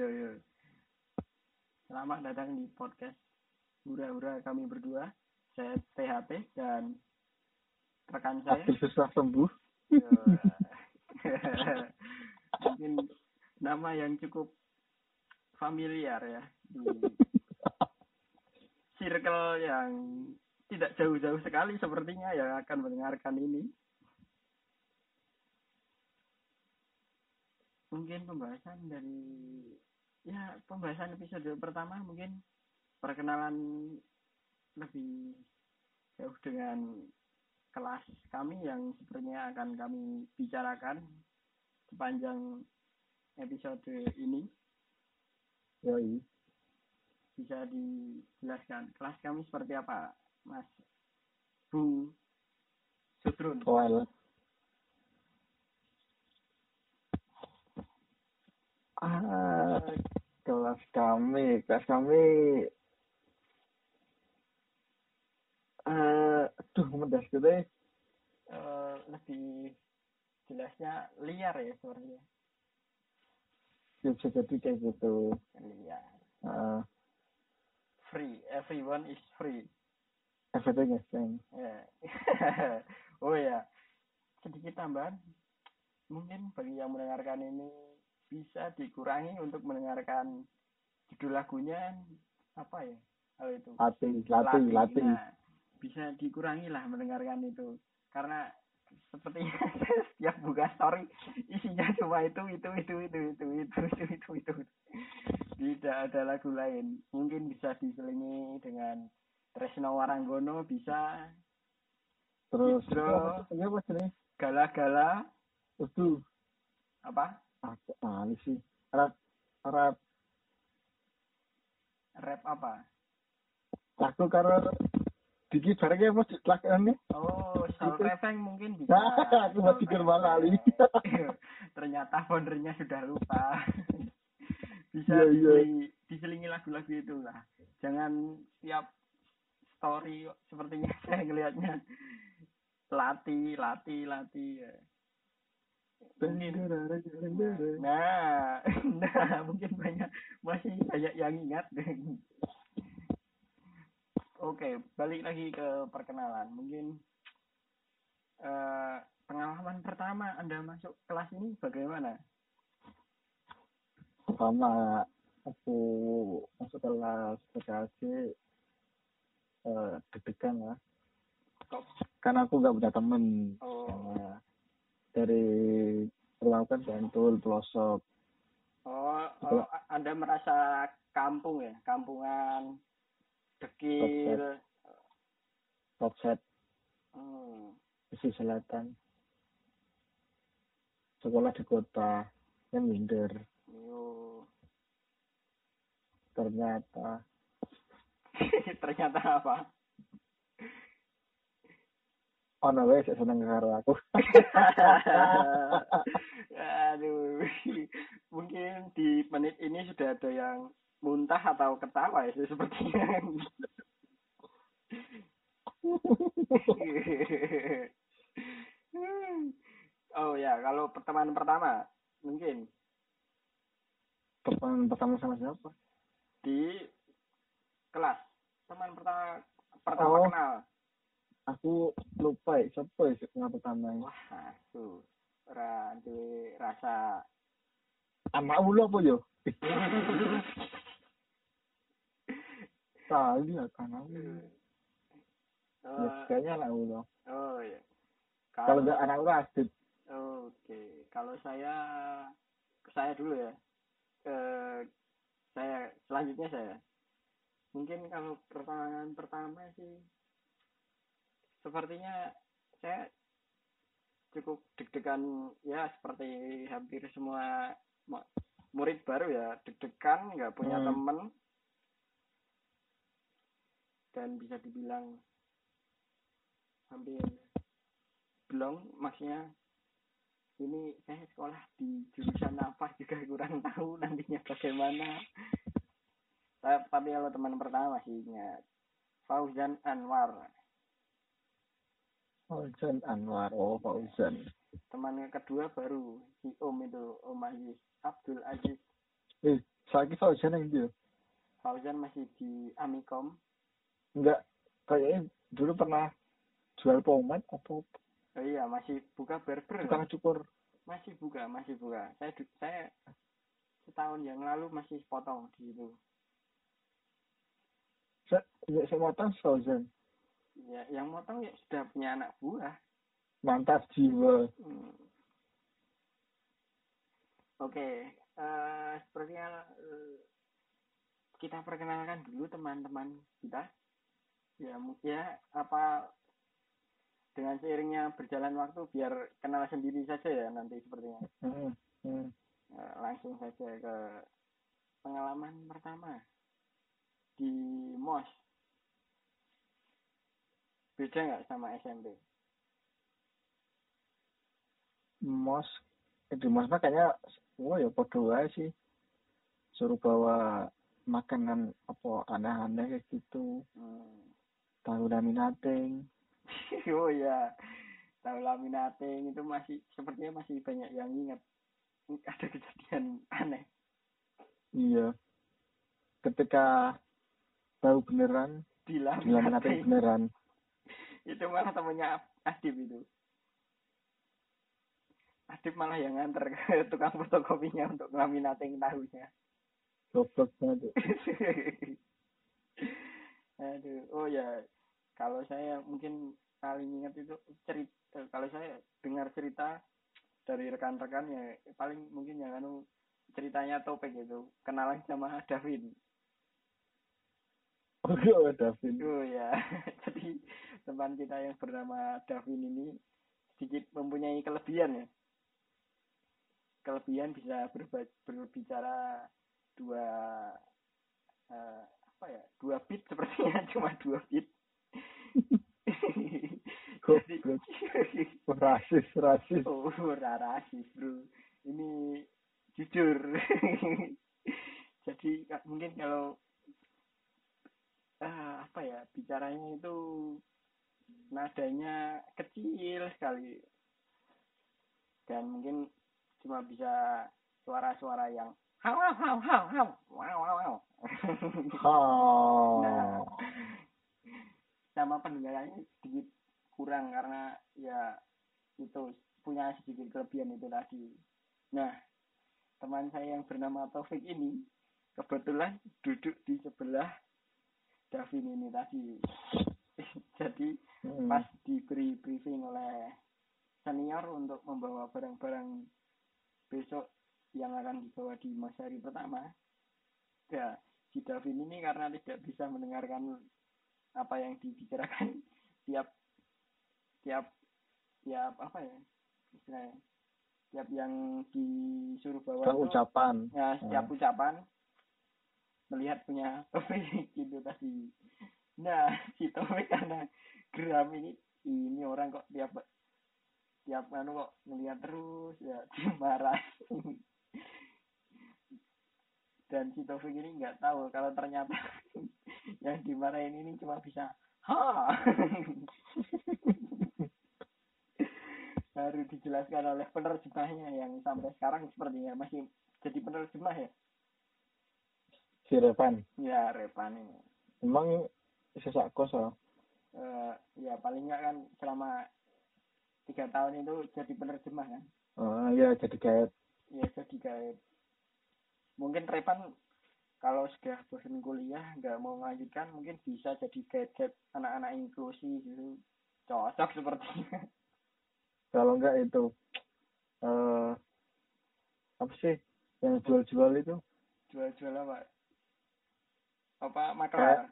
Yo yo. Selamat datang di podcast Hura-hura kami berdua. Saya THP dan rekan saya. Susah sembuh. Mungkin nama yang cukup familiar ya di circle yang tidak jauh-jauh sekali sepertinya yang akan mendengarkan ini. Mungkin pembahasan dari ya pembahasan episode pertama mungkin perkenalan lebih jauh dengan kelas kami yang sepertinya akan kami bicarakan sepanjang episode ini Yoi. bisa dijelaskan kelas kami seperti apa Mas Bung Sudrun Well. Ah, kelas kami, kelas kami eh aduh mendas gitu ya. eh, lebih jelasnya liar ya sepertinya Ya, bisa jadi kayak gitu. liar Eh, free everyone is free everything is fine. Ya. oh ya, sedikit tambahan. Mungkin bagi yang mendengarkan ini bisa dikurangi untuk mendengarkan judul lagunya apa ya? Hal itu. Latih, latih, latih. Nah, bisa dikurangi lah mendengarkan itu. Karena sepertinya setiap buka story isinya cuma itu itu itu itu itu itu itu itu itu tidak ada lagu lain mungkin bisa diselingi dengan Tresno Waranggono bisa Terus, Hidro. gala-gala Itu, apa aku ali sih. Rap, rap, rap apa aku karo Diki barengnya apa dilakukan oh Itu. refeng mungkin bisa Nah, aku mau pikir malah, Ali. ternyata foundernya sudah lupa bisa Iya, iya. diselingi, diselingi lagu-lagu itu lah jangan setiap story sepertinya saya ngelihatnya lati lati lati ya. Nah, nah mungkin banyak masih banyak yang ingat. Oke, balik lagi ke perkenalan. Mungkin eh, pengalaman pertama Anda masuk kelas ini bagaimana? Pertama, aku masuk kelas PKC eh, deg-degan ya. Kok? Kan aku nggak punya temen. Oh, Karena dari kan Bantul, pelosok. oh, oh, Anda merasa kampung ya, kampungan, dekil. Topset, Hmm. sisi selatan. Sekolah di kota, yang minder. Yo. Ternyata Ternyata apa? Ono wes seneng karo aku. Aduh, mungkin di menit ini sudah ada yang muntah atau ketawa ya sepertinya. oh ya, kalau pertemuan pertama mungkin Teman pertama sama siapa? di kelas teman pertama pertama Oh. kenal. Aku lupa ya, siapa ya yang pertama. Wah, tuh ora duwe rasa Anak ulu apa yo? Tali ya kan aku. Ya, kayaknya anak ulu. oh ya. Kalau enggak anak ulu Adit. Oke, kalau saya saya dulu ya. Eh, saya selanjutnya saya. Mungkin kalau pertanyaan pertama sih sepertinya saya cukup deg-degan ya seperti hampir semua murid baru ya deg-degan nggak punya Hmm. temen. Dan bisa dibilang hampir belum maksudnya ini saya sekolah di jurusan apa juga kurang tahu nantinya bagaimana. Ta- tapi kalau teman pertama masih ingat Fauzan Anwar Fauzan Anwar. Oh, Fauzan. teman yang kedua baru si Om itu Om Aziz Abdul Aziz Eh, Saiki Fauzan yang dia. Fauzan masih di Amikom. Enggak, kayaknya dulu pernah jual pomade apa Oh iya, masih buka barber. tukang cukur. Masih buka, masih buka. Saya saya setahun yang lalu masih potong di situ. Saya, ya, saya motong Fauzan. Ya, yang motong ya sudah punya anak buah. Mantap jiwa. Hmm. Oke, eh sepertinya eh, kita perkenalkan dulu teman-teman kita. Ya, ya apa dengan seiringnya berjalan waktu biar kenal sendiri saja ya nanti sepertinya. Hmm. Hmm. Eh, langsung saja ke pengalaman pertama di MOS. Beda nggak sama SMP? Mos, di mos mah kayaknya, oh ya podo aja sih. Suruh bawa makanan apa aneh-aneh kayak gitu. Hmm. Tahu laminating. oh ya, tahu laminating itu masih sepertinya masih banyak yang ingat ada kejadian aneh. Iya. Ketika tahu beneran, Di di laminating laminating beneran. Itu malah temannya Adib itu. Adib malah yang nganter ke tukang fotokopinya untuk laminating tahunya. Goblok banget. Aduh, oh ya, kalau saya mungkin paling ingat itu cerita, kalau saya dengar cerita dari rekan-rekan ya paling mungkin yang anu ceritanya topik itu kenalan sama Davin. Davin. Oh ya, jadi teman kita yang bernama Davin ini sedikit mempunyai kelebihan ya. Kelebihan bisa berbicara dua eh, apa ya dua bit sepertinya cuma dua bit. Jadi, Goblok. Rasis, rasis. oh rasis bro, ini jujur. Jadi mungkin kalau ah, apa ya bicaranya itu nadanya kecil sekali dan mungkin cuma bisa suara-suara yang haw haw haw haw wow wow wow. Nah. sama pendengarannya sedikit kurang karena ya itu punya sedikit kelebihan itu tadi. Nah, teman saya yang bernama Taufik ini kebetulan duduk di sebelah Davin ini tadi. Jadi Hmm. pas diberi briefing oleh senior untuk membawa barang-barang besok yang akan dibawa di masa hari pertama, ya si Davin ini karena tidak bisa mendengarkan apa yang dibicarakan tiap tiap tiap apa ya istilahnya tiap yang disuruh bawa itu, ucapan. ya setiap Hmm. ucapan melihat punya topik gitu tadi. Nah si topik karena geram ini ini orang kok tiap tiap anu kok ngeliat terus ya marah. Dan si Taufik ini nggak tahu kalau ternyata yang dimarahin ini cuma bisa ha! Baru dijelaskan oleh penerjemahnya yang sampai sekarang sepertinya masih jadi penerjemah ya Si Revan. ya Repan ini. Emang sesak kos oh. Eh, ya paling nggak kan selama tiga tahun itu jadi penerjemah kan? Oh iya, jadi kayak ya jadi kayak mungkin Repan kalau sudah bosan kuliah nggak mau melanjutkan mungkin bisa jadi guide anak-anak inklusi gitu. Cocok sepertinya. Kalau enggak itu eh apa sih yang jual-jual itu? Jual-jual apa apa maklar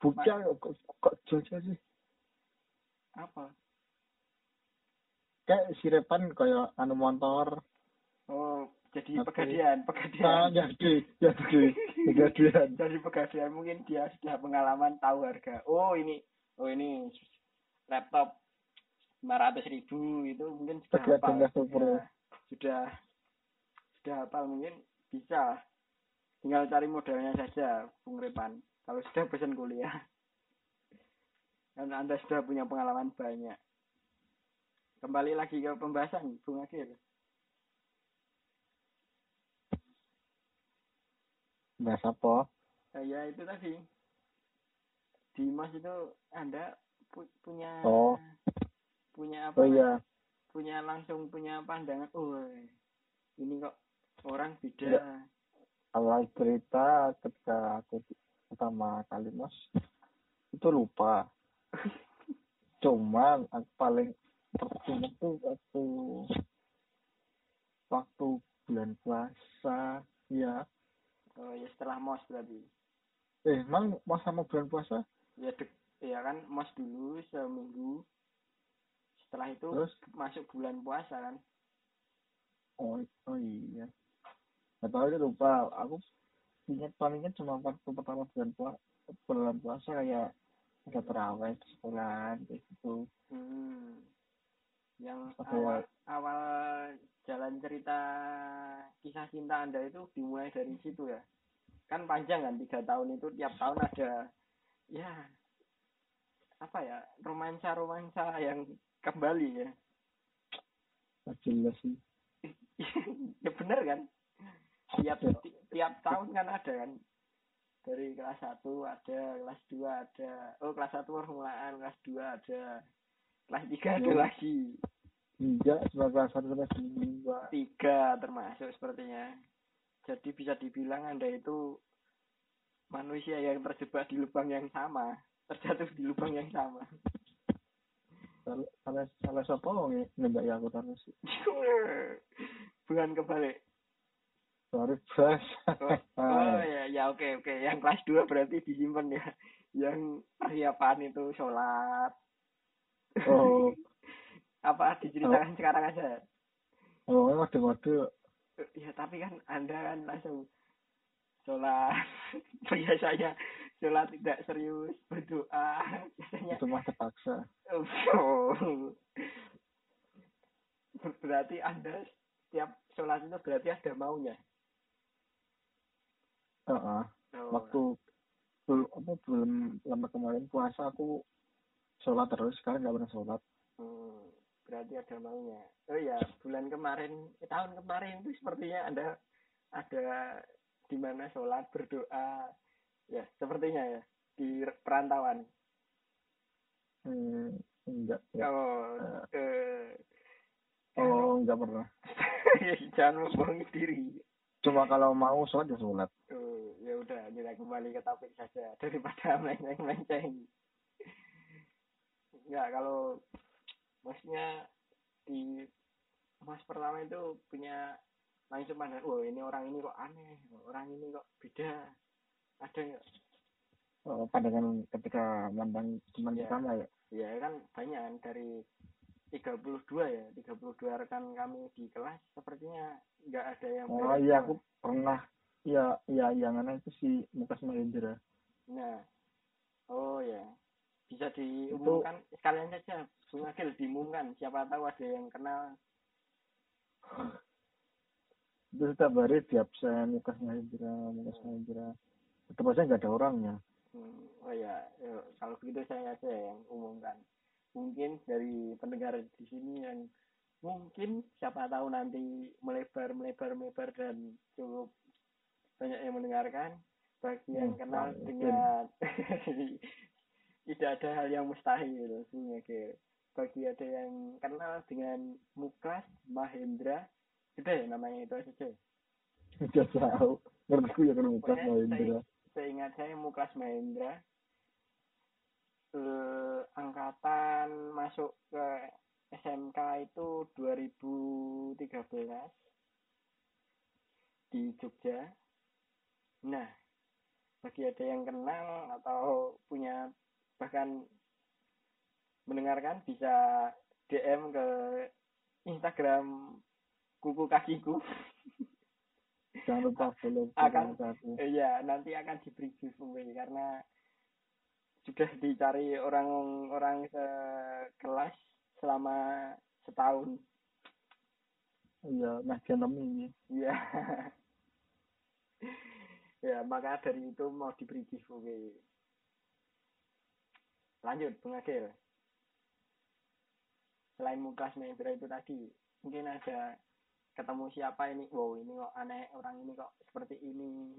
bukan kok, kok sih? Apa? Kayak si Repan kayak anu motor oh jadi Apa? pegadian ah pegadian jadi jadi kejadian jadi pegadian mungkin dia sudah pengalaman tahu harga. Oh ini oh ini laptop 500 ribu itu mungkin sudah Pegadian hafal. Pro. Ya, sudah sudah hafal mungkin bisa tinggal cari modalnya saja Bung Repan kalau sudah pesan kuliah. Dan anda sudah punya pengalaman banyak. Kembali lagi ke pembahasan Bung Akhir. Bahas apa? Eh, ya itu tadi. Di mas itu anda pu- punya Oh. punya apa oh iya. Punya langsung punya pandangan oh ini kok orang beda. Iya. Awal cerita ketika aku pertama kali mos itu lupa. Cuman aku paling terkeinget tuh waktu waktu bulan puasa ya. Oh ya setelah mos berarti. Eh emang mos sama bulan puasa? Ya dek ya kan mos dulu seminggu. Setelah itu terus? masuk bulan puasa kan. Oh oh iya nggak tahu itu lupa. Aku ingat paling ingat cuma waktu pertama bulan puasa bulan puasa kayak ada terawih di sekolahan kayak gitu. Hmm. yang awal awal. jalan cerita kisah cinta anda itu dimulai dari situ ya? Kan panjang kan tiga tahun itu tiap tahun ada ya apa ya romansa romansa yang kembali ya. Jelas sih. Ya bener kan tiap Ya. ti- tiap tahun kan ada kan? Dari kelas 1 ada kelas 2 ada. Oh kelas 1 permulaan kelas 2 ada. Kelas 3 ada Ya. lagi. Enggak cuma kelas satu sampai dua tiga termasuk sepertinya. Jadi bisa dibilang anda itu manusia yang terjebak di lubang yang sama terjatuh di lubang yang sama. Salah salah siapa wong nembak ya aku terus. Bukan kebalik sorry bos oh, oh ya ya oke oke. Yang kelas 2 berarti disimpan ya. Yang persiapan itu sholat. Oh. Apa diceritakan sekarang aja? Oh ngode ngode ya tapi kan anda kan langsung sholat. Biasanya sholat tidak serius berdoa. Biasanya itu mah terpaksa. Oh. berarti anda setiap sholat itu berarti ada maunya Heeh. oh. waktu belum apa belum lama kemarin puasa aku sholat terus sekarang nggak pernah sholat. Hmm, berarti ada maunya. Oh ya bulan kemarin eh, tahun kemarin itu sepertinya anda ada di mana sholat berdoa. Ya sepertinya ya di perantauan. Hmm, enggak enggak. Oh eh, oh enggak pernah. Jangan membohongi diri. Cuma kalau mau sholat ya sholat. Oh, ya udah kita kembali ke topik saja daripada melenceng melenceng Enggak kalau maksudnya di mas pertama itu punya langsung pandang oh ini orang ini kok aneh orang ini kok beda. Ada nggak? Oh, pandangan ketika mandang teman Iya. pertama ya? Ya kan banyak kan dari 32 ya 32 rekan kami di kelas sepertinya nggak ada yang oh iya aku pernah iya iya yang aneh itu si Mukas Mahendra Nah, oh ya, bisa diumumkan sekalian saja, Bung Agil diumumkan. Siapa tahu ada yang kenal. itu setiap hari di absen Mukas Mahendra Mukas Mahendra tetap aja nggak ada orangnya Hmm, oh ya, ya, kalau begitu saya aja yang umumkan. Mungkin dari pendengar di sini yang mungkin siapa tahu nanti melebar, melebar, melebar dan cukup banyak yang mendengarkan. Bagi yang Hmm, kenal dengan tidak ada hal yang mustahil, Bung Agil. Bagi ada yang kenal dengan Muklas Mahendra, sudah ya namanya itu saja. udah tahu ngerti ya kan Mukas Pokoknya Mahendra Seingat saya Muklas Mahendra eh, angkatan masuk ke SMK itu 2013 di Jogja. Nah, bagi ada yang kenal atau punya bahkan mendengarkan bisa DM ke Instagram kuku kakiku. jangan lupa follow Akan- Iya, nanti akan diberi giveaway karena sudah dicari orang-orang sekelas selama setahun. iya nah jangan ini Iya. Ya, maka dari itu mau diberi giveaway. Lanjut, Bung Agil. Selain Muklas Mahendra itu tadi, mungkin ada ketemu siapa ini? Wow, ini kok aneh, orang ini kok seperti ini.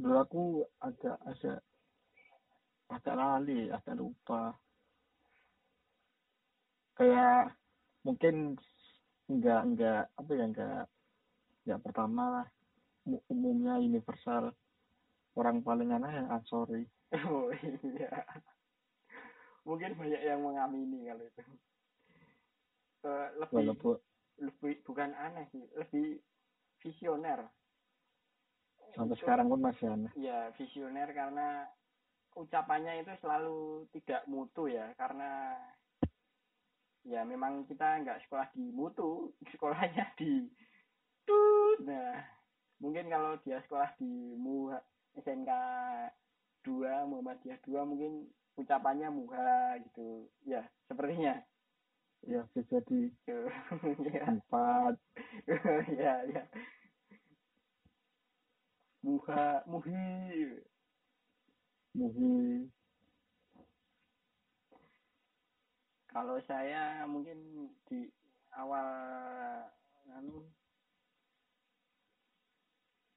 dulu aku agak agak agak lali agak lupa kayak mungkin enggak enggak apa ya enggak enggak pertama lah Mu- umumnya universal. Orang paling aneh yang ansori oh iya. Mungkin banyak yang mengamini kalau itu. Eh, lebih walaupun lebih bukan aneh sih lebih visioner. Sampai Itu- sekarang pun masih aneh. Ya visioner karena ucapannya itu selalu tidak mutu ya karena ya memang kita nggak sekolah di mutu sekolahnya di tut nah mungkin kalau dia sekolah di mu SMK 2 Muhammadiyah 2 mungkin ucapannya muha gitu. Ya sepertinya. Ya bisa jadi. Tuh. ya. Empat. Ya ya. Muha muhi. Muhi. Kalau saya mungkin di awal anu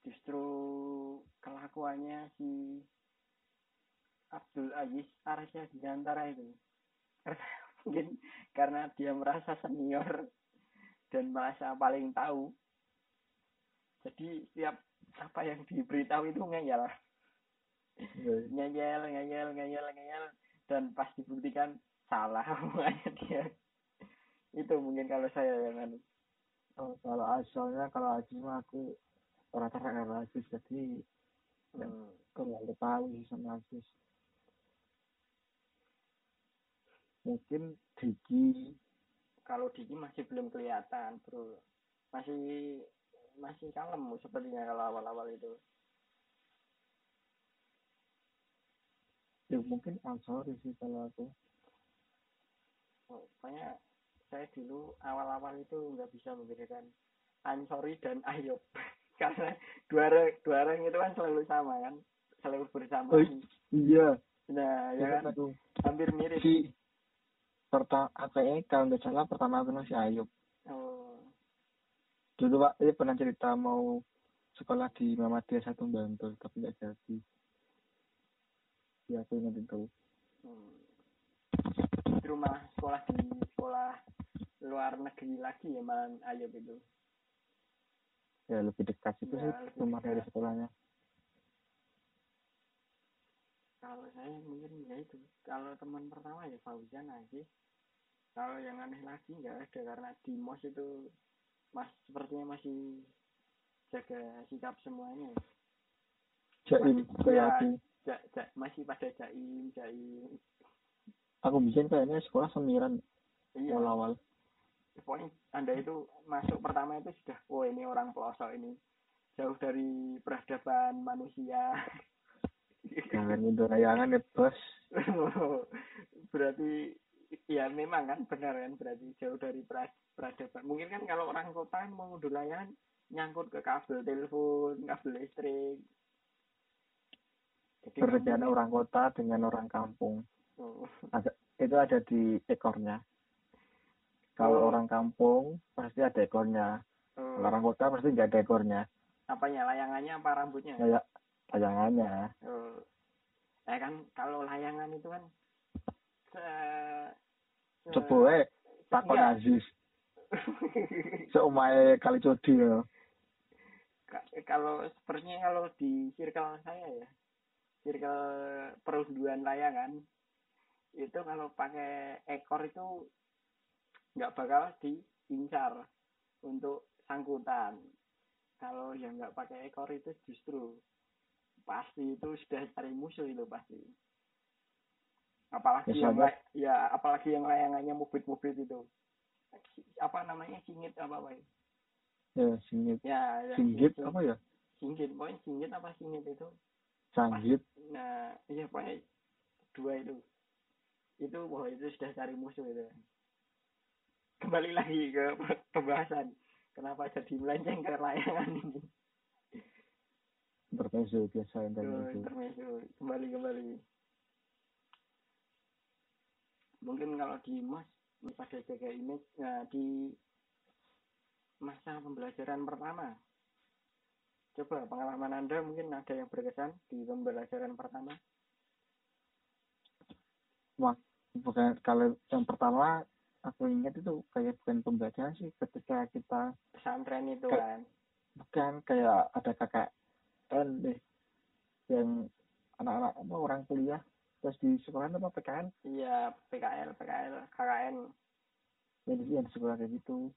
justru kelakuannya si Abdul Aziz Arsya Dinantara itu. Karena mungkin karena dia merasa senior dan merasa paling tahu. Jadi setiap apa yang diberitahu itu ngeyel. Ngeyel ngeyel ngeyel ngeyel. Dan pas dibuktikan salah omongannya dia. Itu mungkin kalau saya yang anu. Oh, kalau asalnya kalau mah aku orang terkenal Aziz jadi hmm. kalau tahu sih sama Aziz mungkin Diki kalau Diki masih belum kelihatan bro. Masih masih kalem sepertinya kalau awal-awal itu. Ya mungkin Ansori sih kalau aku. Oh, pokoknya saya dulu awal-awal itu nggak bisa membedakan Ansori dan Ayub karena dua orang, dua orang itu kan selalu sama kan? Selalu bersama. Oh, iya. Nah ya kan? Aku hampir mirip. Si pertama kayaknya kalau nggak salah pertama kenal si Ayub. Oh. Dulu pak dia pernah cerita mau sekolah di Muhammadiyah satu Bantul tapi nggak jadi. Ya aku ingat itu hmm. justru malah sekolah di sekolah luar negeri lagi ya malah Ayub itu ya lebih dekat itu Ya, sih rumah dari sekolahnya. Kalau saya mungkin ya itu. Kalau teman pertama ya Fauzan aja. Kalau yang aneh lagi nggak ada karena di mos itu mas sepertinya masih jaga sikap semuanya. Jaim kayak ya. ja, ja, masih pada jaim jaim. Aku bikin kayaknya sekolah semiran iya. awal-awal pokoknya anda itu masuk pertama itu sudah oh ini orang pelosok ini. Jauh dari peradaban manusia. Jangan itu layangan ya bos. Berarti ya memang kan benar kan berarti jauh dari peradaban. Mungkin kan kalau orang kota kan mau ngunduh layanan nyangkut ke kabel telepon kabel listrik. Jadi kan perbedaan orang kota dengan orang kampung. Oh. ada itu ada di ekornya kalau Oh. orang kampung pasti ada ekornya. Kalau orang kota pasti nggak ada ekornya. Apanya layangannya apa rambutnya? Kayak layangannya. Oh. ya kan kalau layangan itu kan se, se- coba eh takon Iya. Aziz. Seumae kali codi ya. Ka- kalau sepertinya kalau di circle saya ya circle perunduan layangan itu kalau pakai ekor itu nggak bakal diincar untuk sangkutan. Kalau yang nggak pakai ekor itu justru pasti itu sudah cari musuh itu pasti. Apalagi yang Misalnya? la- ya apalagi yang layangannya mubit-mubit itu. Apa namanya? Singit apa apa itu? ya singit. Ya yang singgit apa ya? Singgit pokoknya singgit apa singit itu? Sanggit nah iya pokoknya dua itu. Itu wah itu sudah cari musuh itu kembali lagi ke pembahasan. Kenapa jadi melenceng ke layangan ini? Intermezzo biasa intermezzo. Intermezzo. Kembali kembali. Mungkin kalau di mas pada jaga image nah di masa pembelajaran pertama. Coba pengalaman anda mungkin ada yang berkesan di pembelajaran pertama? Wah, bukan kalau yang pertama aku ingat itu kayak bukan pembelajaran sih ketika kita pesantren itu Kayak- kan? bukan kayak ada kakak N deh yang anak-anak apa orang kuliah terus di sekolah apa PKN iya PKL PKL KKN yang di, yang di sekolah kayak gitu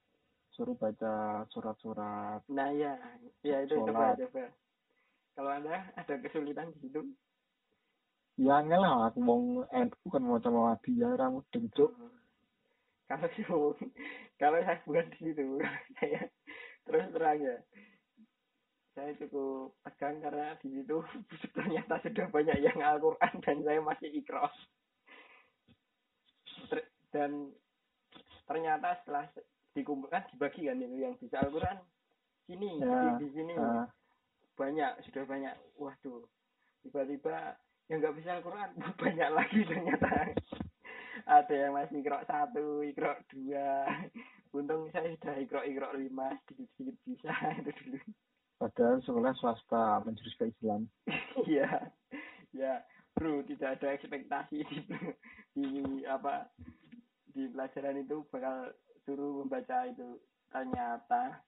suruh baca surat-surat nah iya. Iya itu coba coba kalau anda ada kesulitan di situ? Ya enggak lah aku mau N bukan mau sama dia rambut dencuk kalau sih kalau saya bukan di situ saya. Terus terang ya saya cukup tegang karena di situ ternyata sudah banyak yang Al-Quran dan saya masih ikros Ter- dan ternyata setelah dikumpulkan dibagi kan itu yang bisa Al-Quran sini Ya, di, di sini. Ah, banyak sudah banyak. Waduh tiba-tiba yang nggak bisa Al-Quran banyak lagi ternyata ada yang masih ikrok satu ikrok dua. Untung saya sudah ikrok ikrok lima sedikit sedikit bisa itu dulu. Padahal sekolah swasta menjurus ke Islam. Iya. Ya bro tidak ada ekspektasi di, di apa di pelajaran itu bakal suruh membaca itu ternyata.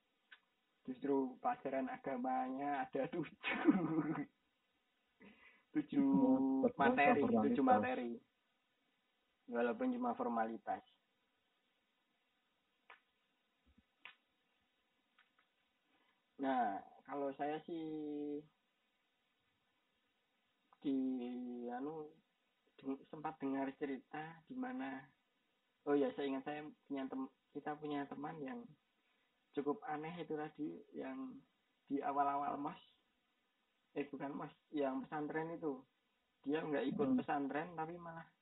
Justru pelajaran agamanya ada tujuh. Tujuh Ya, betul, materi tujuh materi walaupun cuma formalitas nah kalau saya sih di anu deng- sempat dengar cerita di mana oh ya saya ingat saya punya tem kita punya teman yang cukup aneh itu tadi yang di awal-awal mas eh bukan mas yang pesantren itu dia nggak ikut Hmm. pesantren tapi malah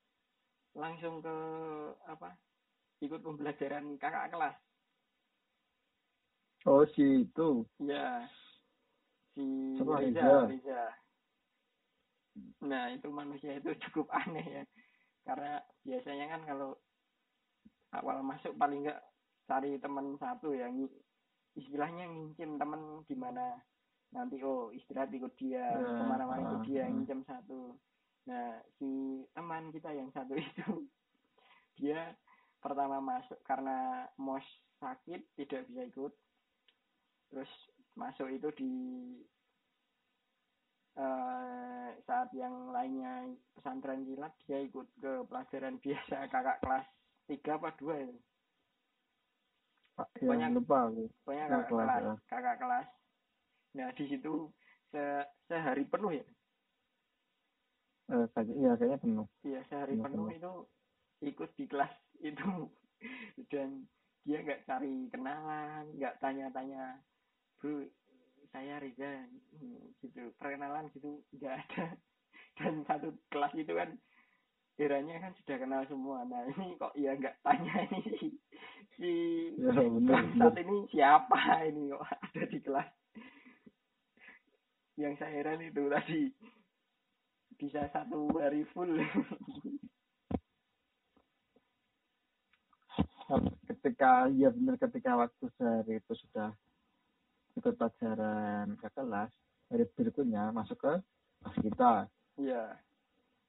langsung ke apa ikut pembelajaran kakak kelas. Oh si itu? Ya si Reza Reza? Reza nah itu manusia itu cukup aneh ya. Karena biasanya kan kalau awal masuk paling nggak cari teman satu yang ngi- istilahnya ngincim teman gimana. Nanti oh istirahat ikut dia Ya, ke mana-mana ikut dia ah. ngincim satu nah si teman kita yang satu itu dia pertama masuk karena mos sakit tidak bisa ikut. Terus masuk itu di eh, saat yang lainnya pesantren kilat dia ikut ke pelajaran biasa kakak kelas tiga apa dua itu Pak, ya, Banyak- lupa Kakak kakak kelas, kelas. ya. kakak kelas. Nah di situ se sehari penuh ya eh, iya kayaknya penuh. Iya sehari penuh penuh. itu ikut di kelas itu. Dan dia nggak cari kenalan nggak tanya-tanya bro saya Riza gitu. Perkenalan gitu nggak ada. Dan satu kelas itu kan eranya kan sudah kenal semua. Nah ini kok ya nggak tanya ini si si ya bener saat bener ini siapa ini kok ada di kelas? Yang saya heran itu tadi bisa satu hari full. Nah, ketika ya bener ketika waktu sehari itu sudah ikut pelajaran ke kelas hari berikutnya masuk ke kelas kita. Ya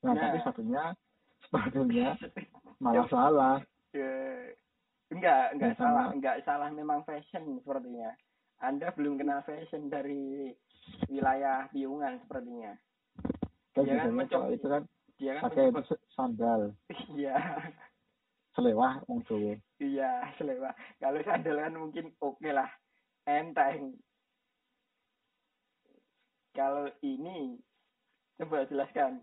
nah, Nah. tapi sepatunya sepatunya malah salah. Ya, enggak enggak sama. salah enggak salah memang fashion sepertinya. Anda belum kenal fashion dari wilayah Piungan sepertinya kan Dia kan biasanya mencoba- kalau itu kan dia kan pakai sandal. Iya. Selewah wong Jawa. Iya selewah. Kalau sandal kan mungkin oke lah. Enteng. Kalau ini coba jelaskan.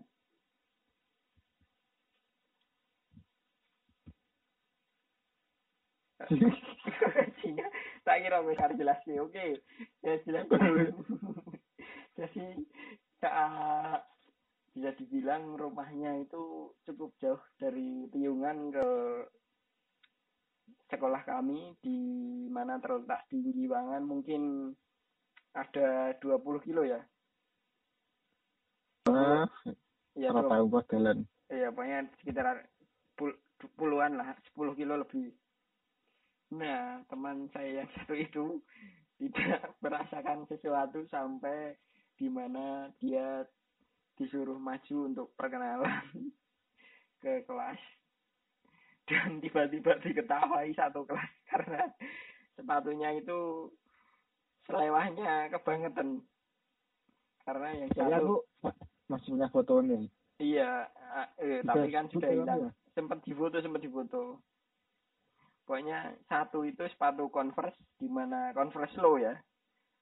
Tak kira gue harus jelaskan. Oke, saya jelaskan. Jadi saat bisa dibilang rumahnya itu cukup jauh dari Piungan ke sekolah kami di mana terletak di Giwangan mungkin ada 20 kilo ya. ah Ya, ora 20 tahu kok dalan Iya, pokoknya sekitar pul- puluhan lah, 10 kilo lebih. Nah, teman saya yang satu itu, tidak merasakan sesuatu sampai di mana dia disuruh maju untuk perkenalan ke kelas. Dan tiba-tiba diketahui satu kelas karena sepatunya itu selewahnya kebangetan. Karena yang satu aku masih punya fotonya. iya eh, Bisa tapi kan sudah ya, hilang. ya? sempat difoto sempat difoto. Pokoknya satu itu sepatu converse di mana converse low ya.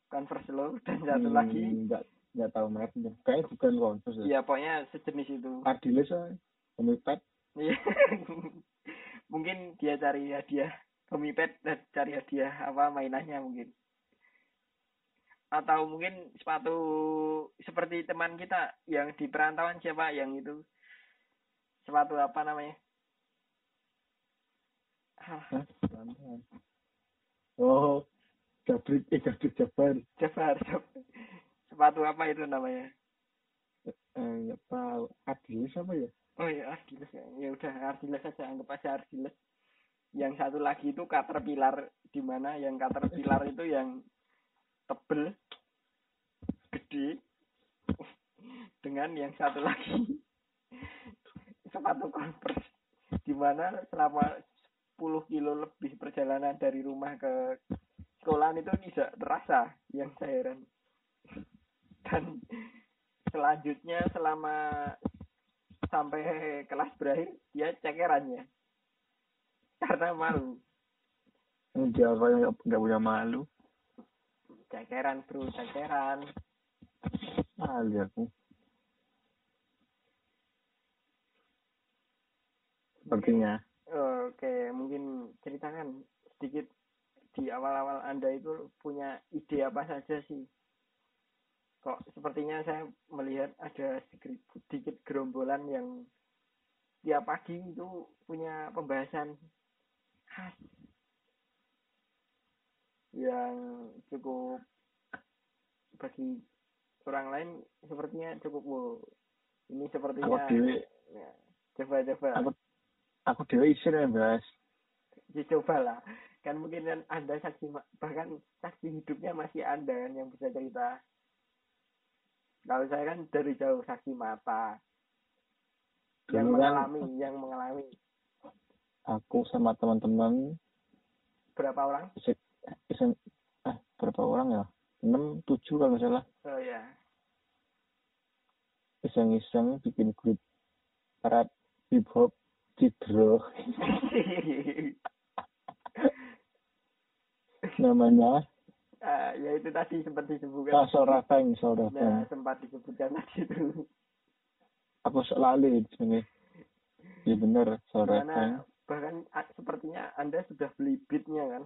Converse low dan satu Hmm, lagi Enggak, enggak tahu mereknya. Kayaknya bukan Converse ya. ya pokoknya sejenis itu Adidas. Omipad. Iya. mungkin dia cari hadiah kemipet dan cari hadiah apa mainannya mungkin atau mungkin sepatu seperti teman kita yang di perantauan siapa yang itu sepatu apa namanya Hah? Oh, Jabrik, eh Jabrik Jabar. Jabar Jab- sepatu apa itu namanya? Eh, enggak tahu. Adidas apa ya? oh ya Ardiles. Ya ya udah Ardiles saja anggap aja Ardiles. Yang satu lagi itu caterpillar. Di mana yang caterpillar itu yang tebel gede dengan yang satu lagi sepatu converse di mana selama 10 kilo lebih perjalanan dari rumah ke sekolahan itu tidak terasa yang saya heran dan selanjutnya selama sampai kelas berakhir dia cekerannya karena malu Enggak, apa yang enggak punya malu. cekeran bro cekeran Malu aku. Sepertinya. oke mungkin ceritakan sedikit di awal-awal anda itu punya ide apa saja sih kok sepertinya saya melihat ada sedikit, sedikit gerombolan yang tiap pagi itu punya pembahasan khas yang cukup bagi orang lain sepertinya cukup wow. ini Aku sepertinya dewe, ya, coba coba aku aku dewe isin ya, Mas. dicoba lah kan mungkin kan anda saksi bahkan saksi hidupnya masih anda kan yang bisa cerita kalau saya kan dari jauh saksi mata yang Dulu kan mengalami yang mengalami aku sama teman-teman berapa orang isen, isen eh berapa orang ya? 6 7 kalau nggak salah. oh ya Iseng-iseng bikin grup rap hip hop cidro namanya Ah, ya itu tadi sempat disebutkan Kasol Rafeng, Sol nah sempat disebutkan tadi itu Aku sok lali sebenarnya. Iya bener, Sol Rafeng. karena bahkan ah, sepertinya anda sudah beli beatnya kan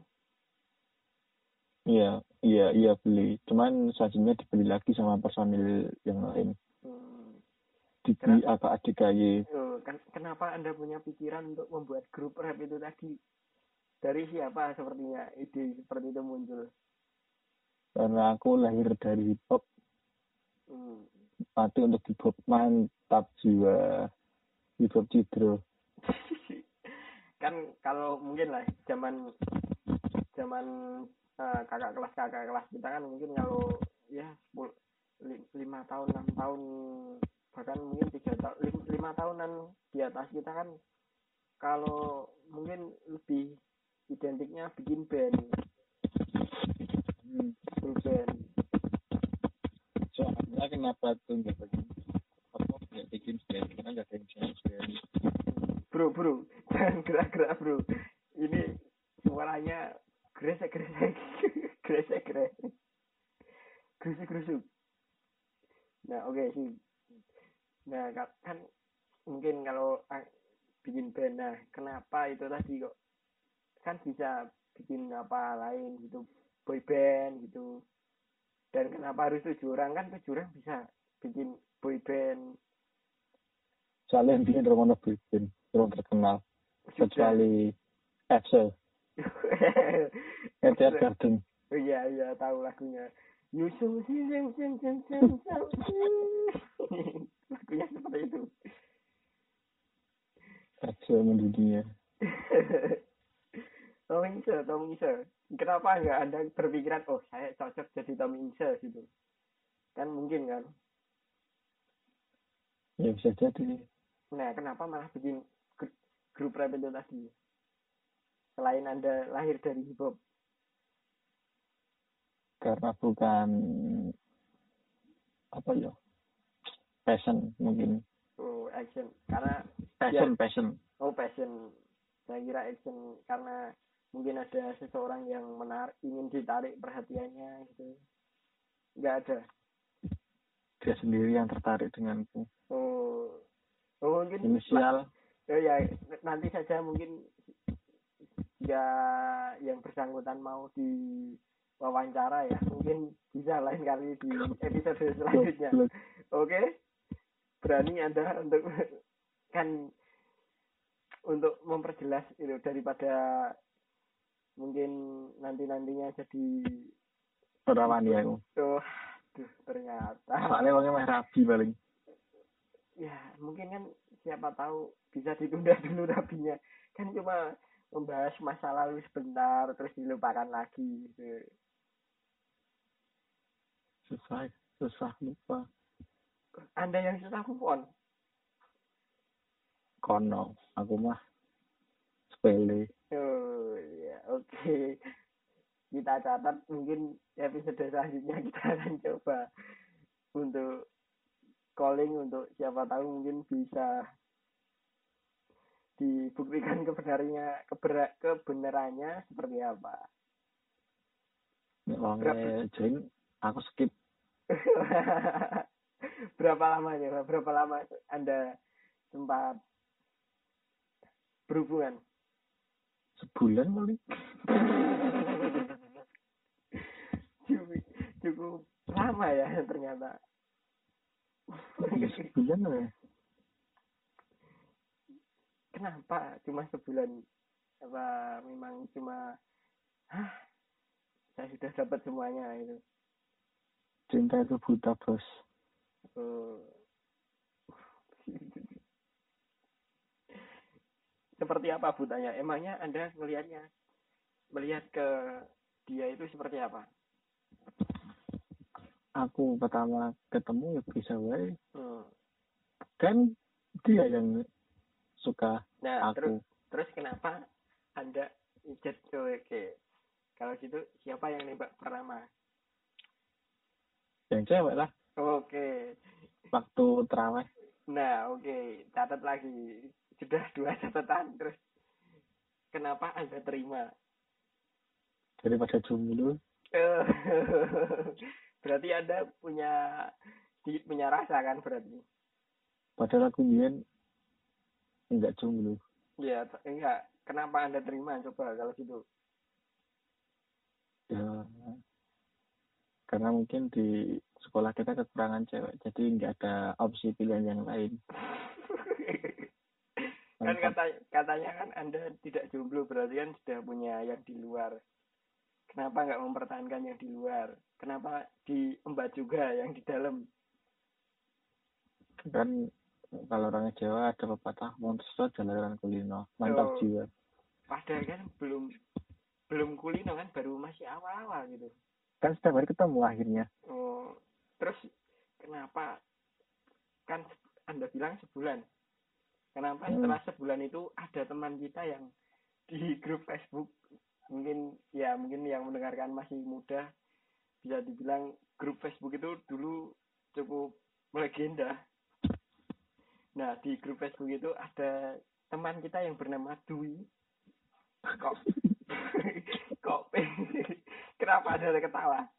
Iya, iya, iya beli. Cuman sajinya dibeli lagi sama personil yang lain. hmm. Di apa ADKY. Oh, kan, kenapa Anda punya pikiran untuk membuat grup rap itu tadi? Dari siapa sepertinya ide seperti itu muncul? Karena aku lahir dari hip hop, Hmm. mati untuk hip hop mantap jiwa. Hip hop cidro. kan kalau mungkin lah zaman zaman eh, kakak kelas kakak kelas kita kan mungkin kalau ya 10, li- lima tahun enam tahun bahkan mungkin tiga tahun lima tahunan di atas kita kan kalau mungkin lebih identiknya bikin band Nggak bikin apa? Nggak bikin band? Karena nggak ada yang band. bro bro. Jangan gerak-gerak bro. Ini suaranya gresek gresek. Gresek gresek. Gresek gresek. Nah oke sih nah ka- kan mungkin kalau ah, bikin band nah kenapa itu tadi kok kan bisa bikin apa lain gitu? Boy band gitu kenapa harus tujuh orang kan tujuh orang bisa bikin boy band Soalnya intinya dari mana bikin, belum terkenal. Kecuali Excel, Etihad Garden. Oh iya iya tahu lagunya. Yusuf sing sing sing sing sing lagunya seperti itu. Excel mendunia. Tom Isa, Tom Isa. Kenapa nggak anda berpikiran oh saya cocok jadi Ince gitu. Kan mungkin kan. Ya bisa jadi. Nah kenapa malah bikin gr- grup rap itu tadi? Selain anda lahir dari hip hop karena bukan apa ya passion mungkin. Oh action. Karena passion passion. oh passion. Saya kira action karena mungkin ada seseorang yang menarik ingin ditarik perhatiannya gitu. Nggak ada. Dia sendiri yang tertarik denganku. Oh. Oh mungkin inisial. Oh ya nanti saja mungkin ya yang bersangkutan mau di wawancara ya mungkin bisa lain kali di episode selanjutnya. Oke. Berani anda untuk kan untuk memperjelas itu daripada mungkin nanti nantinya jadi ora wani aku. Tuh duh ternyata. Soalnya wongnya mah rabi paling. Ya mungkin kan siapa tahu bisa ditunda dulu rapinya kan cuma membahas masa lalu sebentar terus dilupakan lagi gitu. susah susah lupa. Anda yang susah move on kono aku mah sepele oh ya oke. Kita catat mungkin episode selanjutnya kita akan coba untuk calling untuk siapa tahu mungkin bisa dibuktikan kebenarannya keber- kebenarannya seperti apa. Wonge join aku skip. Berapa lamanya Pak? berapa lama anda sempat berhubungan sebulan kali. Cukup, cukup lama ya ternyata. Ya, sebulan ya. Kenapa? Cuma sebulan? Apa memang cuma Hah, saya sudah dapat semuanya itu cinta itu buta bos. Oh. Seperti apa butanya emangnya anda melihatnya melihat ke dia itu seperti apa? Aku pertama ketemu ya bisa wae. Hmm. kan dia yang suka nah terus aku. terus kenapa anda ijat oke kalau gitu siapa yang nembak pertama? Yang cewek lah. Oke. Waktu terawih. Nah oke. Catat lagi sudah dua catatan terus kenapa anda terima? Daripada jomblo Eh, berarti anda punya sedikit punya rasa kan berarti? Padahal aku nyen enggak jomblo ya enggak. Kenapa anda terima? Coba kalau gitu. Ya karena mungkin di sekolah kita kekurangan cewek jadi nggak ada opsi pilihan yang lain kan kata katanya kan anda tidak jomblo berarti kan sudah punya yang di luar. Kenapa nggak mempertahankan yang di luar? Kenapa diembat juga yang di dalam? Kan kalau orangnya Jawa ada pepatah monster jalanan kulino. Mantap Oh. jiwa. Padahal kan belum belum kulino kan baru masih awal-awal gitu. Kan setiap hari ketemu akhirnya. Oh terus kenapa? Kan anda bilang sebulan kenapa? Hmm. setelah sebulan itu ada teman kita yang di grup Facebook. Mungkin ya mungkin yang mendengarkan masih muda bisa dibilang grup Facebook itu dulu cukup legenda. Nah di grup Facebook itu ada teman kita yang bernama Dwi. Kok? Kok? Kenapa ada ketawa?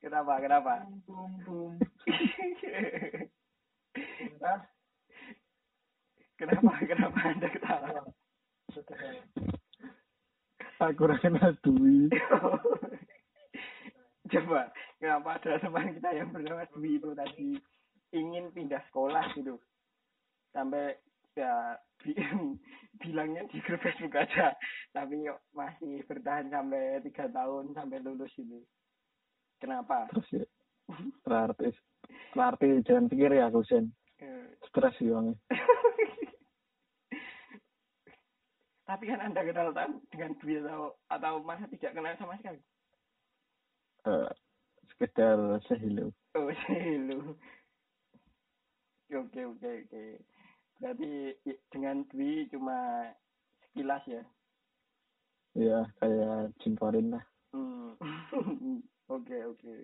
Kenapa? Kenapa? Bum bum kenapa? Kenapa anda ketawa? Aku rasa duit coba kenapa ada teman kita yang bernama Dwi itu tadi ingin pindah sekolah gitu? Sampai ya bi- bilangnya di grup Facebook aja. Tapi kok masih bertahan sampai tiga tahun sampai lulus itu kenapa? Terus ya berarti berarti jangan pikir ya aku sen Eh, stres sih Tapi kan Anda kenal dengan Dwi atau atau masa tidak kenal sama sekali? Eh, sekedar sehilu. Oh, lu. Oke, oke, oke. Berarti dengan Dwi cuma sekilas ya? Ya, kayak jimporin lah. Hmm. Oke, oke.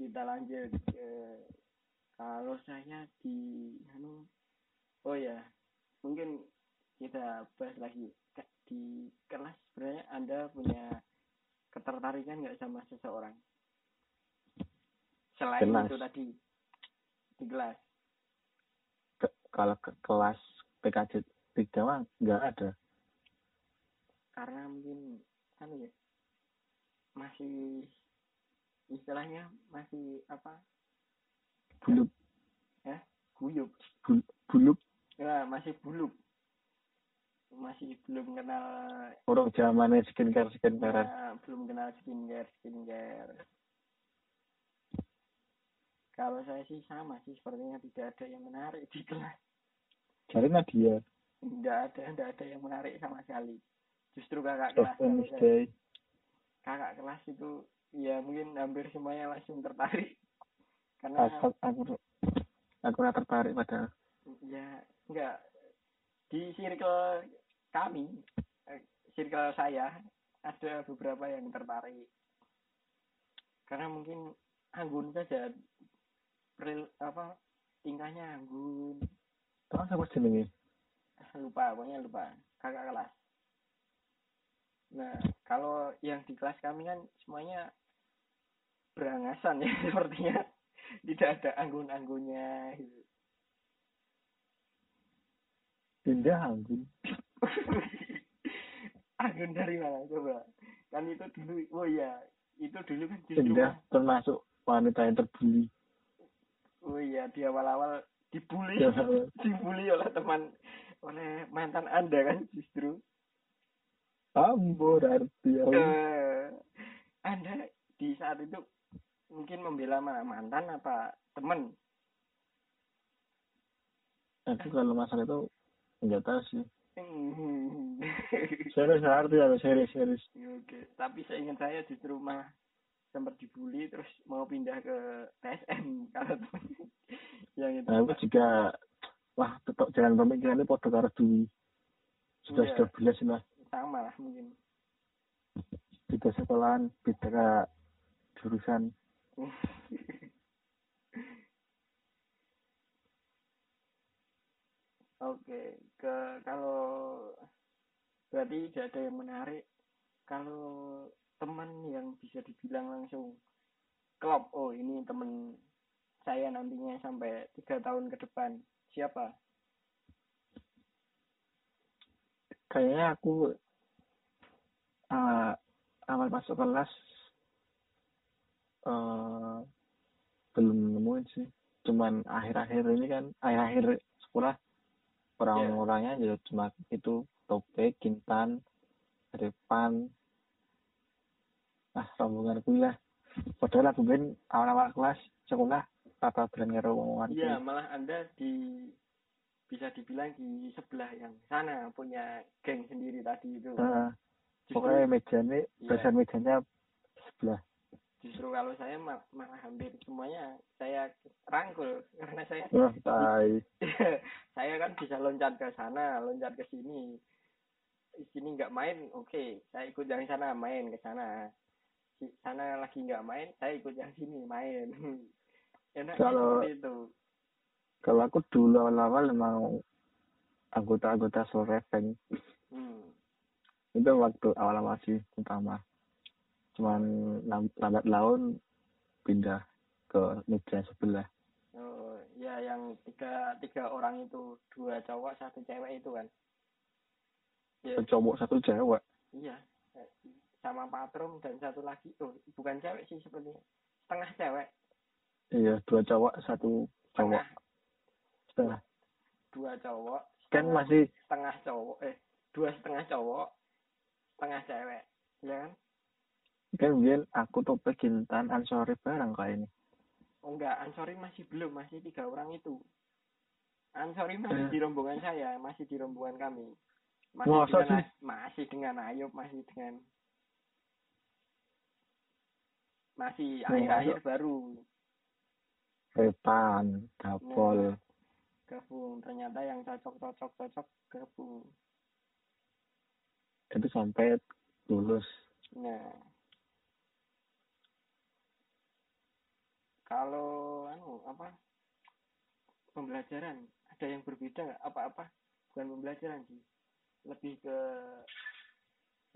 Kita lanjut ke kalau saya di anu oh ya, mungkin kita bahas lagi di kelas sebenarnya Anda punya ketertarikan nggak sama seseorang? Selain Kelas. itu tadi di kelas. Ke- kalau ke kelas PKJ mah nggak ada. karena mungkin kan ya masih istilahnya masih apa Buluk, guyup bul, buluk, ya masih buluk masih belum kenal orang zamannya skincare skincare. ya, belum kenal skincare skincare kalau saya sih sama sih sepertinya tidak ada yang menarik di kelas. Jadi Nadia, tidak ada tidak ada yang menarik sama sekali. Justru kakak kelas saya- kakak kelas itu ya mungkin hampir semuanya langsung tertarik. Karena Aku, aku, aku tertarik padahal. ya enggak di circle kami eh, circle saya ada beberapa yang tertarik. Karena mungkin anggun saja Pril, apa tingkahnya anggun. Tahu siapa jenenge? lupa pokoknya lupa. Kakak kelas. Nah kalau yang di kelas kami kan semuanya berangasan ya sepertinya. Tidak ada anggun-anggunnya gitu. Pindah anggun. anggun dari mana coba kan itu dulu oh iya itu dulu kan justru Pindah termasuk wanita yang terbuli. oh iya di awal-awal dibully Ya, dibully oleh teman oleh mantan anda kan justru Ambo arti ya. eh anda di saat itu mungkin membela mantan apa teman Aku kalau masalah itu tahu sih. Serius arti ya, serius serius. Oke, tapi seingat saya justru malah sempat dibully terus mau pindah ke TSM kalau temen yang itu. Nah, aku juga wah tetap jalan pemikirannya podo karo Dwi. Sudah Iya. sudah belas lah. sama lah mungkin. Beda sekolahan, beda jurusan. Oke, ke kalau berarti tidak ada yang menarik. Kalau teman yang bisa dibilang langsung klop, oh ini teman saya nantinya sampai tiga tahun ke depan. Siapa? Kayaknya aku uh, awal masuk kelas uh, belum nemuin sih. Cuman akhir-akhir ini kan, akhir-akhir sekolah orang-orangnya ya cuma itu topik, kintan, depan, ah rombongan kuliah. Padahal aku ben awal-awal kelas sekolah apa bilang karo omongan Iya, malah Anda di bisa dibilang di sebelah yang sana punya geng sendiri tadi itu. Justru, pokoknya mejanya, Iya. dasar mejanya sebelah. Justru kalau saya ma- malah hampir semuanya saya rangkul karena saya tai. saya kan bisa loncat ke sana, loncat ke sini. Di sini nggak main, oke, saya ikut yang sana main ke sana. Di sana lagi nggak main, saya ikut yang sini main. Enak Kalau- itu. Kalau aku dulu awal-awal emang anggota-anggota Revenge. Hmm. Itu waktu awal-awal sih utama. Cuman lam- lambat laun pindah ke meja sebelah. Oh, ya yang tiga tiga orang itu dua cowok satu cewek itu kan. Ya, Satu cowok satu cewek. iya. Sama patrum dan satu lagi. Oh, bukan cewek sih sepertinya. Setengah cewek, Iya, dua cowok satu cowok. setengah dua cowok. Kan masih setengah cowok eh dua setengah cowok setengah cewek ya kan kan biar aku topik kintan ansori bareng kayak ini. oh enggak Ansori masih belum masih tiga orang itu Ansori masih Eh. di rombongan saya masih di rombongan kami masih Masa dengan sih? masih dengan Ayub masih dengan masih akhir-akhir baru Repan, Dapol. gabung ternyata yang cocok cocok cocok gabung Itu sampai lulus. nah kalau anu apa pembelajaran ada yang berbeda apa-apa bukan pembelajaran sih lebih ke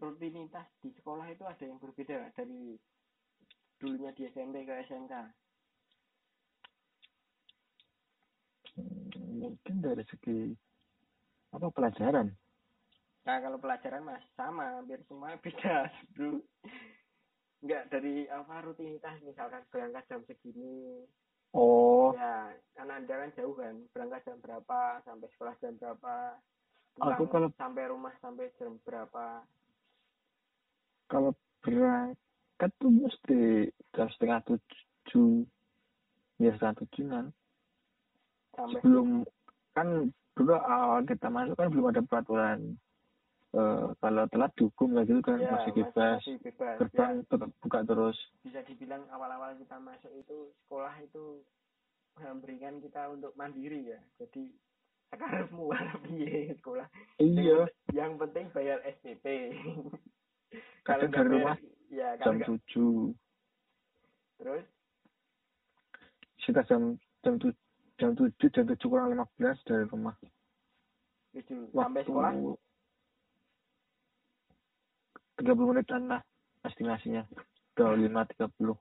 rutinitas di sekolah itu ada yang berbeda dari dulunya di SMP ke SMK Mungkin dari segi apa pelajaran. Nah kalau pelajaran mas sama hampir semua beda bro. Enggak dari apa rutinitas misalkan berangkat jam segini. Oh, Ya karena anda kan jauh kan berangkat jam berapa sampai sekolah jam berapa. Aku kalau- sampai rumah sampai jam berapa. kalau berangkat tuh mesti jam setengah tujuh. Ya setengah tujuh kan. Sampai Sebelum kan dulu awal kita masuk kan belum ada peraturan eh kalau telat dihukum kayak gitu kan ya, masih mas- bebas masih bebas. gerbang Ya, tetap buka terus bisa dibilang awal-awal kita masuk itu sekolah itu memberikan kita untuk mandiri ya. Jadi sekarangmu piye sekolah. iya Yang, penting bayar SPP. nggak dari rumah ya jam kalau tujuh terus sekitar jam jam tujuh jam tujuh jam tujuh kurang lima belas dari rumah tujuh sampai sekolah tiga puluh menitan lah estimasinya. Dua lima tiga puluh.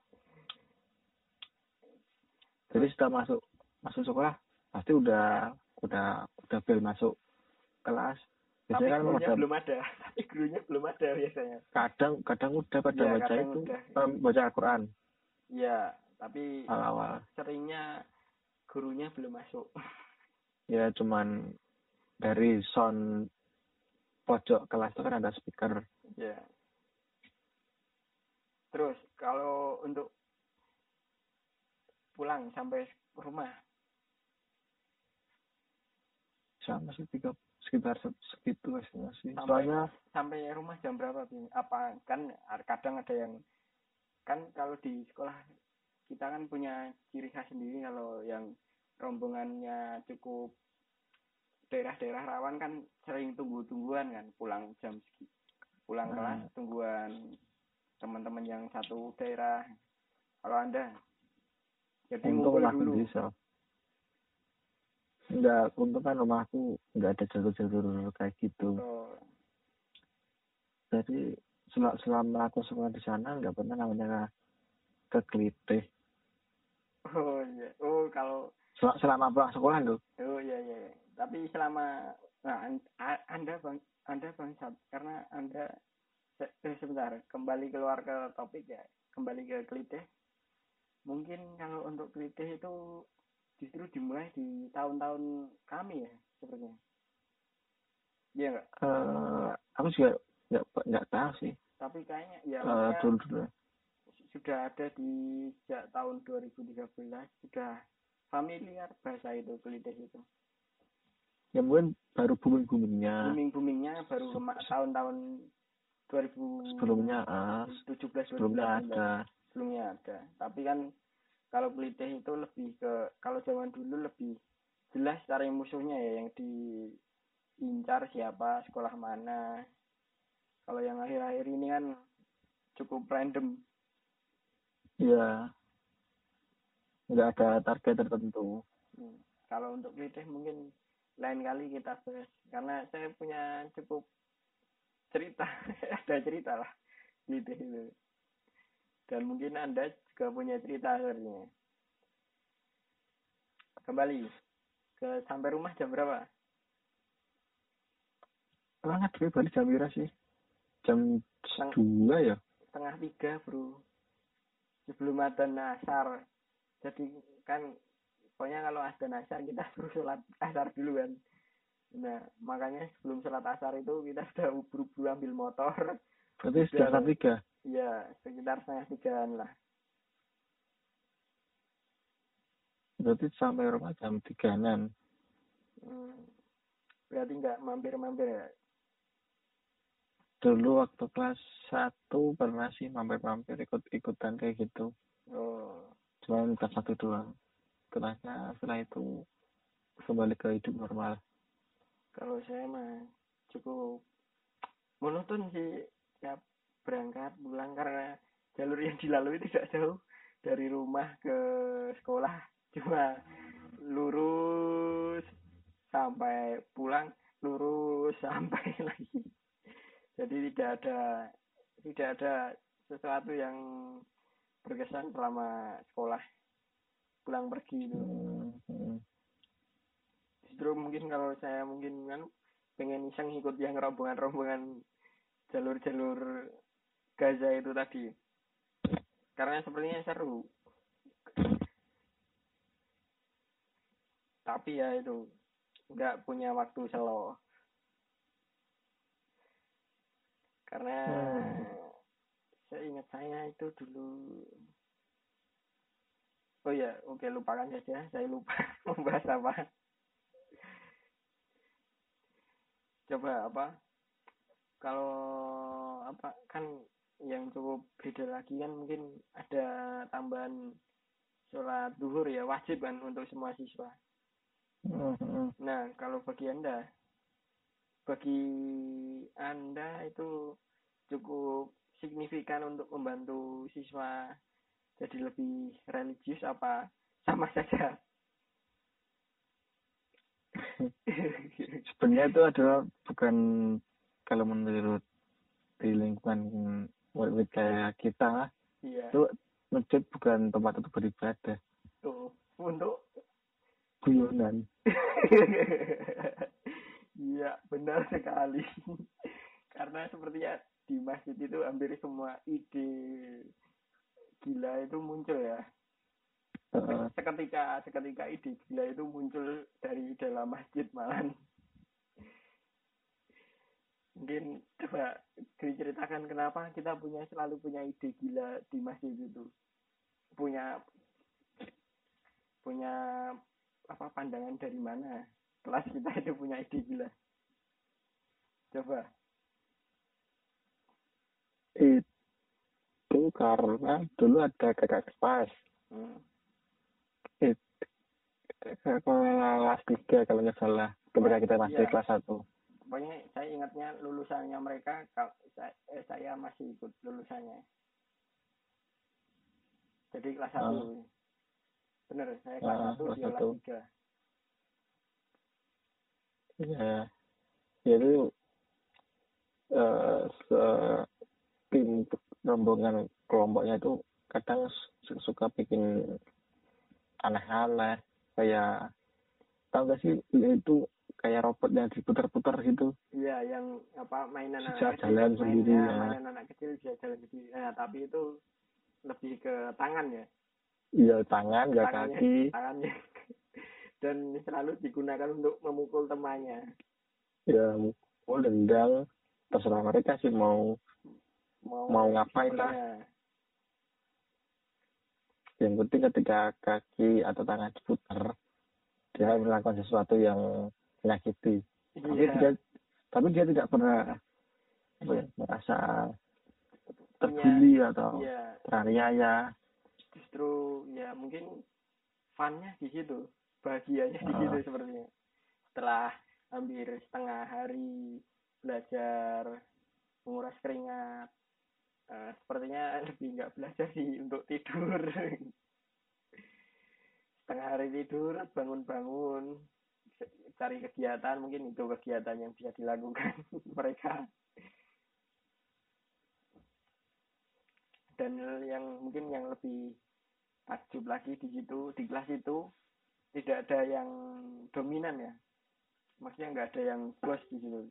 Jadi setelah masuk masuk sekolah pasti udah udah udah bel masuk kelas. Tapi biasanya kan gurunya ada belum ada. Tapi gurunya belum ada biasanya. Kadang kadang udah pada Iya, baca itu udah. eh, baca Al-Quran. Ya tapi awal-awal. seringnya gurunya belum masuk. Ya cuman dari sound pojok kelas itu kan ada speaker ya. Terus kalau untuk pulang sampai rumah? Sama sih tiga sekitar se- segitu estimasi Sampai- soalnya sampai rumah jam berapa Bi? apa kan kadang ada yang kan kalau di sekolah kita kan punya ciri khas sendiri kalau yang rombongannya cukup daerah-daerah rawan kan sering tunggu-tungguan kan pulang jam segi pulang Hmm. kelas tungguan teman-teman yang satu daerah. Kalau anda? Jadi untung ngumpul dulu. bisa. Enggak untung kan rumahku enggak ada jalur-jalur kayak gitu. Oh, jadi sel- selama aku sekolah di sana enggak pernah namanya ke kelitih oh iya. Oh kalau Sel- selama pulang sekolah tuh Oh iya iya. iya. Tapi selama nah Anda Bang Anda bangsat karena Anda eh, sebentar kembali keluar ke topik ya, kembali ke klitih. Mungkin kalau untuk klitih itu justru dimulai di tahun-tahun kami ya sepertinya. Iya enggak? eh aku juga enggak enggak tahu sih Tapi kayaknya ya maksudnya dulu dulu sudah ada di sejak tahun 2013 sudah familiar bahasa itu klitih itu. Ya mungkin baru booming boomingnya booming boomingnya baru tahun-tahun 2017 sebelumnya ah, 17 sebelumnya 2018. ada. Sebelumnya ada. Tapi kan kalau pelitih itu lebih ke kalau zaman dulu lebih jelas cari musuhnya ya yang diincar siapa sekolah mana. Kalau yang akhir-akhir ini kan cukup random. Ya nggak ada target tertentu. Hmm. kalau untuk pelitih mungkin lain kali kita bahas. Karena saya punya cukup cerita ada cerita lah. Pelitih itu dan mungkin anda juga punya cerita sebenarnya kembali ke sampai rumah jam berapa? Emang ada balik jam berapa sih? Jam dua ya? setengah tiga bro. Sebelum ada nasar. Jadi kan pokoknya kalau ada nasar kita suruh sholat asar dulu kan nah makanya sebelum sholat asar itu kita sudah buru-buru ambil motor Berarti Udah. sudah jam tiga. ya sekitar setengah tigaan lah Berarti sampai rumah jam tigaan. hmm. berarti nggak mampir-mampir ya dulu waktu kelas satu pernah sih mampir-mampir ikut-ikutan kayak gitu oh cuma kelas satu doang setelahnya setelah itu kembali ke hidup normal. Kalau saya mah cukup monoton sih tiap berangkat pulang karena jalur yang dilalui tidak jauh dari rumah ke sekolah. Cuma lurus sampai pulang lurus sampai lagi. Jadi tidak ada tidak ada sesuatu yang berkesan selama sekolah pulang pergi itu Hmm, justru mungkin kalau saya mungkin kan pengen iseng ikut yang rombongan-rombongan jalur-jalur Gaza itu tadi. Karena sepertinya seru. Tapi ya itu nggak punya waktu selo. Karena Hmm. seingat saya itu dulu oh ya oke lupakan saja. Saya lupa membahas apa. Coba apa? Kalau apa kan yang cukup beda lagi kan mungkin ada tambahan sholat duhur ya wajib kan untuk semua siswa. Hmm, hmm. Nah, kalau bagi Anda, bagi Anda itu cukup signifikan untuk membantu siswa jadi lebih religius apa sama saja? sebenarnya itu adalah bukan kalau menurut di lingkungan murid kayak kita Iya. itu masjid bukan tempat untuk beribadah Tuh, untuk guyonan Iya, benar sekali. Karena sepertinya di masjid itu hampir semua ide gila itu muncul ya. Seketika seketika ide gila itu muncul dari dalam masjid malah. Mungkin coba diceritakan kenapa kita punya selalu punya ide gila di masjid itu. Punya punya apa pandangan dari mana kelas kita itu punya ide gila coba itu karena dulu ada kakak kelas. Hmm. kelas tiga kalau nggak salah. Ketika kita masih Iya. kelas satu. Pokoknya saya ingatnya lulusannya mereka kalau saya, eh, saya masih ikut lulusannya. Jadi kelas satu. Bener saya kelas Ah, satu kelas dia kelas tiga. Ya jadi eh se- tim rombongan kelompoknya itu kadang su- suka bikin aneh-aneh kayak tau gak sih itu kayak robot yang diputar-putar gitu? Iya yang apa mainan Bisa anak jalan main- sendiri, ya, ya. mainan anak kecil bisa jalan sendiri. Nah tapi itu lebih ke tangan ya? Iya tangan gak Tangannya- kaki. tangannya. Dan selalu digunakan untuk memukul temannya. Ya mukul dendang terserah mereka sih mau mau Mau ngapain lah. Ya. yang penting ketika kaki atau tangan diputar dia melakukan sesuatu yang menyakiti tapi Iya. dia tapi dia tidak pernah apa ya, merasa terbuli atau Iya, teraniaya justru ya mungkin funnya di situ, bahagianya di situ sepertinya. Setelah hampir setengah hari belajar menguras keringat, eh, sepertinya lebih nggak belajar sih untuk tidur. setengah hari tidur, bangun-bangun, cari kegiatan, mungkin itu kegiatan yang bisa dilakukan mereka. dan yang mungkin yang lebih takjub lagi di situ di kelas itu tidak ada yang dominan ya maksudnya nggak ada yang bos di situ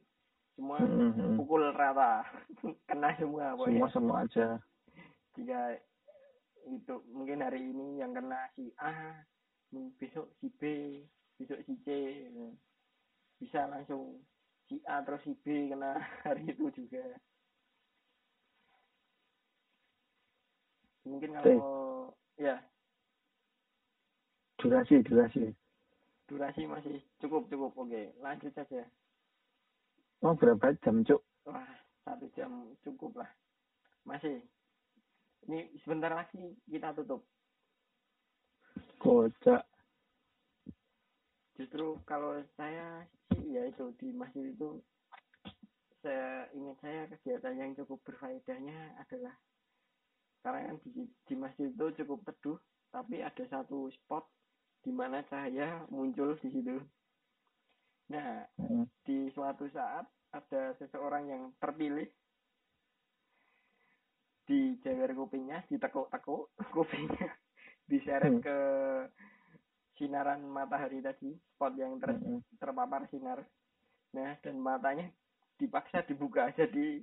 semua Mhm. pukul rata. Kena semua semua pokoknya. Semua aja. Jika itu mungkin hari ini yang kena si A besok si B besok si C. Bisa langsung si A terus si B kena hari itu juga. Mungkin kalau ya. Durasi durasi. Durasi masih cukup cukup. Oke lanjut saja oh berapa jam cuk? Wah satu jam cukup lah. Masih. Ini sebentar lagi kita tutup. Kocak. Justru kalau saya sih ya itu di masjid itu saya ingat saya kegiatan yang cukup berfaedahnya adalah karena kan di, di masjid itu cukup teduh tapi ada satu spot di mana cahaya muncul di situ nah Hmm. di suatu saat ada seseorang yang terpilih di jewer kupingnya ditekuk-tekuk kupingnya diseret Hmm. ke sinaran matahari tadi spot yang ter- Mm-mm. terpapar sinar nah dan matanya dipaksa dibuka jadi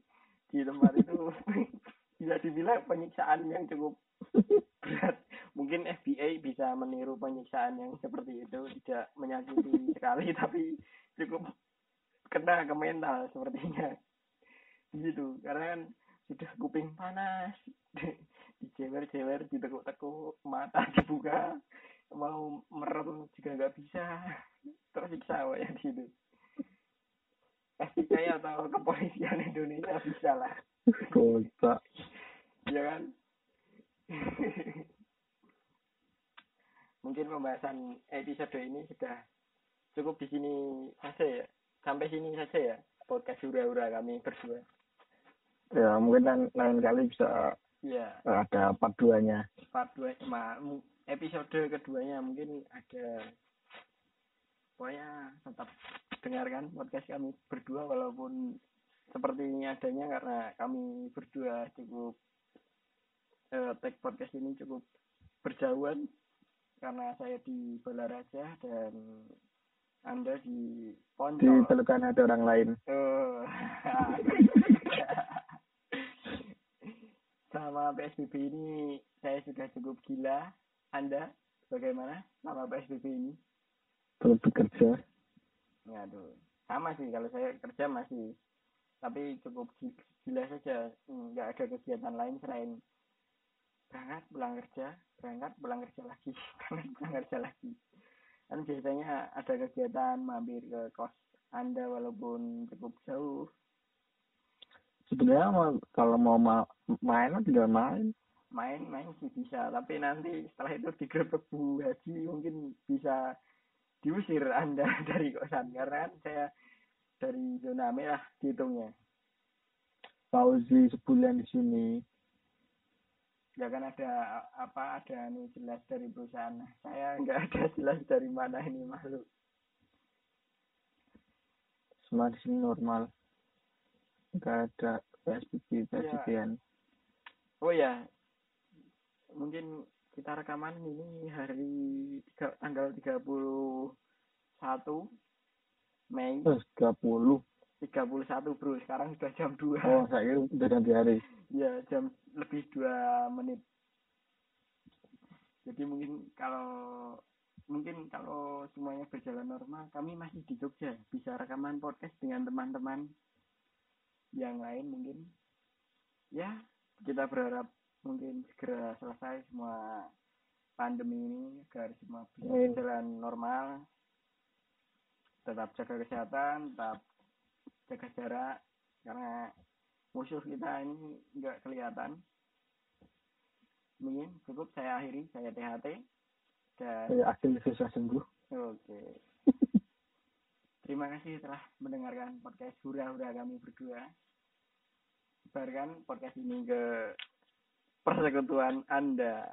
di tempat itu bisa dibilang penyiksaan yang cukup berat mungkin FBI bisa meniru penyiksaan yang seperti itu tidak menyakiti sekali tapi cukup kena ke mental sepertinya. Gitu karena kan sudah kuping panas. Dijewer-jewer ditekuk-tekuk mata dibuka mau merem juga nggak bisa. Tersiksa ya di situ. FBI atau kepolisian Indonesia bisa lah. Kocak ya kan mungkin pembahasan episode ini sudah cukup di sini saja ya. Sampai sini saja ya podcast hura-hura kami berdua. Ya mungkin lain, lain kali bisa ya ada part duanya. Part dua ma- mu- episode keduanya mungkin ada pokoknya tetap dengarkan podcast kami berdua walaupun seperti ini adanya karena kami berdua cukup eh, tag podcast ini cukup berjauhan karena saya di Balaraja dan anda di di Poncol. pelukan ada orang lain Oh. Selama PSBB ini saya sudah cukup gila. Anda bagaimana selama PSBB ini? belum bekerja Aduh, sama sih kalau saya kerja masih tapi cukup gi- gila saja nggak ada kegiatan lain selain berangkat pulang kerja berangkat pulang kerja lagi berangkat pulang kerja lagi. Kan biasanya ada kegiatan mampir ke kos anda walaupun cukup jauh. Sebenarnya mau- kalau mau ma- main mah tinggal main. Main-main sih bisa tapi nanti setelah itu digerebek Bu Haji mungkin bisa diusir anda dari kosan karena kan saya dari zona merah dihitungnya. Fauzi sebulan di sini ya kan ada apa ada anu jelas dari perusahaan. Saya nggak ada jelas dari mana ini makhluk semua di sini normal. Nggak ada PSBB PSBB-an oh ya mungkin kita rekaman ini hari tiga, tanggal 31 Mei. Terus 30 31 bro. Sekarang sudah jam 2 oh saya kira udah ganti hari. Ya jam lebih dua menit. Jadi mungkin kalau mungkin kalau semuanya berjalan normal kami masih di Jogja. Bisa rekaman podcast dengan teman-teman yang lain mungkin. Ya kita berharap mungkin segera selesai semua pandemi ini agar semua bisa berjalan normal. Tetap jaga kesehatan tetap jaga jarak karena musuh kita ini nggak kelihatan. Mungkin cukup saya akhiri saya THT dan saya akhirnya susah sembuh oke. Terima kasih telah mendengarkan podcast hura-hura kami berdua. Sebarkan podcast ini ke persekutuan anda.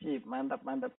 Sip mantap mantap